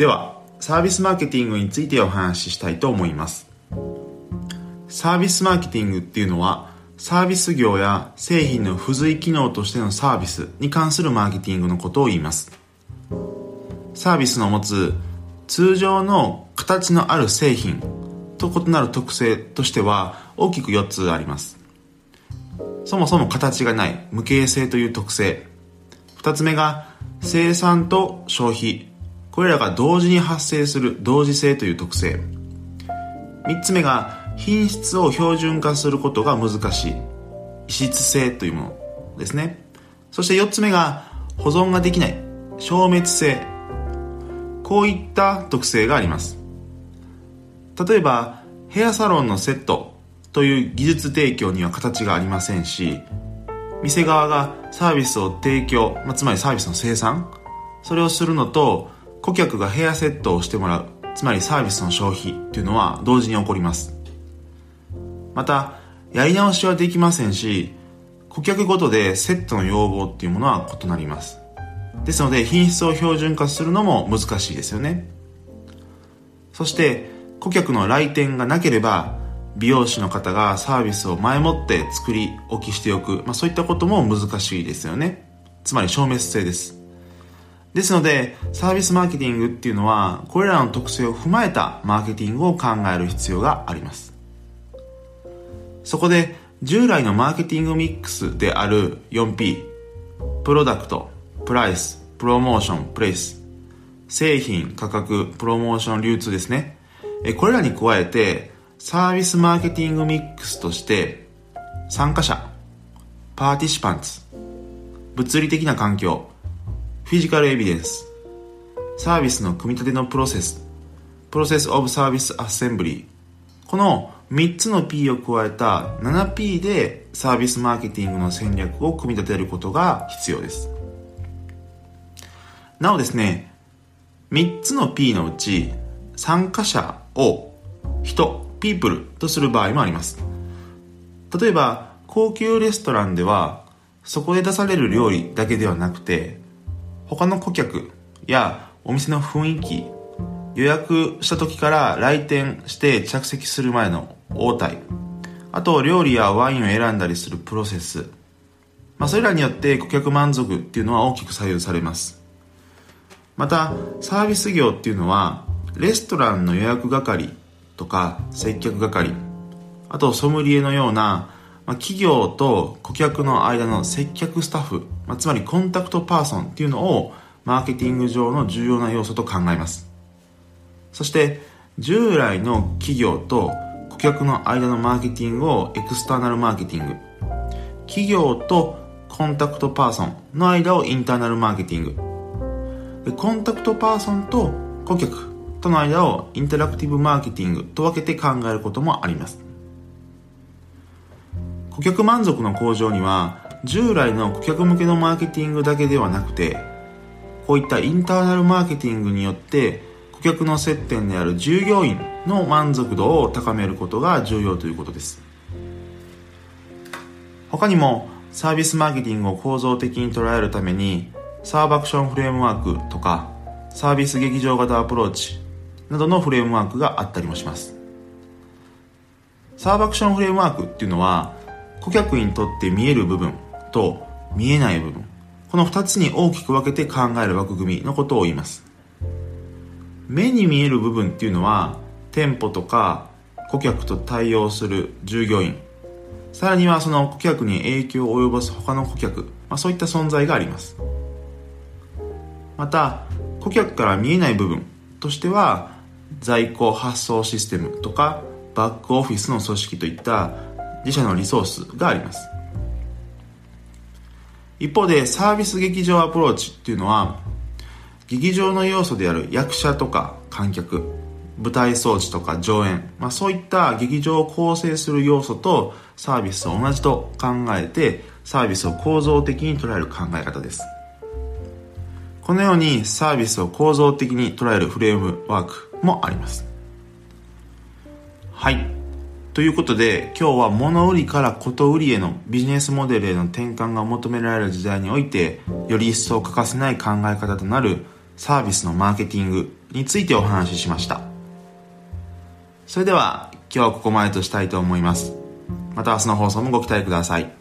ではサービスマーケティングについてお話ししたいと思います。サービスマーケティングっていうのはサービス業や製品の付随機能としてのサービスに関するマーケティングのことを言います。サービスの持つ通常の形のある製品と異なる特性としては大きく4つあります。そもそも形がない無形性という特性。2つ目が生産と消費。これらが同時に発生する同時性という特性。3つ目が品質を標準化することが難しい。異質性というものですね。そして4つ目が保存ができない。消滅性。こういった特性があります。例えばヘアサロンのセットという技術提供には形がありませんし店側がサービスを提供、まあ、つまりサービスの生産それをするのと顧客がヘアセットをしてもらうつまりサービスの消費っていうのは同時に起こります。またやり直しはできませんし顧客ごとでセットの要望っていうものは異なります。ですので品質を標準化するのも難しいですよね。そして顧客の来店がなければ美容師の方がサービスを前もって作り置きしておく、まあ、そういったことも難しいですよね。つまり消滅性です。ですのでサービスマーケティングっていうのはこれらの特性を踏まえたマーケティングを考える必要があります。そこで従来のマーケティングミックスである 4P product price promotion place 製品価格プロモーション流通ですね。これらに加えてサービスマーケティングミックスとして参加者 participants 物理的な環境 physical evidence サービスの組み立てのプロセス process of service assembly この3つの P を加えた 7P でサービスマーケティングの戦略を組み立てることが必要です。なおですね、3つの P のうち参加者を人、ピープルとする場合もあります。例えば、高級レストランではそこで出される料理だけではなくて他の顧客やお店の雰囲気予約した時から来店して着席する前の応対あと料理やワインを選んだりするプロセス、まあ、それらによって顧客満足っていうのは大きく左右されます。またサービス業っていうのはレストランの予約係とか接客係あとソムリエのような、まあ、企業と顧客の間の接客スタッフ、まあ、つまりコンタクトパーソンっていうのをマーケティング上の重要な要素と考えます。そして従来の企業と顧客の間のマーケティングをエクスターナルマーケティング。企業とコンタクトパーソンの間をインターナルマーケティング。でコンタクトパーソンと顧客との間をインタラクティブマーケティングと分けて考えることもあります。顧客満足の向上には従来の顧客向けのマーケティングだけではなくてこういったインターナルマーケティングによって顧客の接点である従業員の満足度を高めることが重要ということです。他にもサービスマーケティングを構造的に捉えるためにサーバクションフレームワークとかサービス劇場型アプローチなどのフレームワークがあったりもします。サーバクションフレームワークっていうのは顧客にとって見える部分と見えない部分この2つに大きく分けて考える枠組みのことを言います。目に見える部分っていうのは店舗とか顧客と対応する従業員さらにはその顧客に影響を及ぼす他の顧客、まあ、そういった存在があります。また顧客から見えない部分としては在庫発送システムとかバックオフィスの組織といった自社のリソースがあります。一方でサービス劇場アプローチっていうのは劇場の要素である役者とか観客舞台装置とか上演、まあ、そういった劇場を構成する要素とサービスを同じと考えてサービスを構造的に捉える考え方です。このようにサービスを構造的に捉えるフレームワークもあります。はい。ということで今日は物売りからこと売りへのビジネスモデルへの転換が求められる時代においてより一層欠かせない考え方となるサービスのマーケティングについてお話ししました。それでは今日はここまでとしたいと思います。また明日の放送もご期待ください。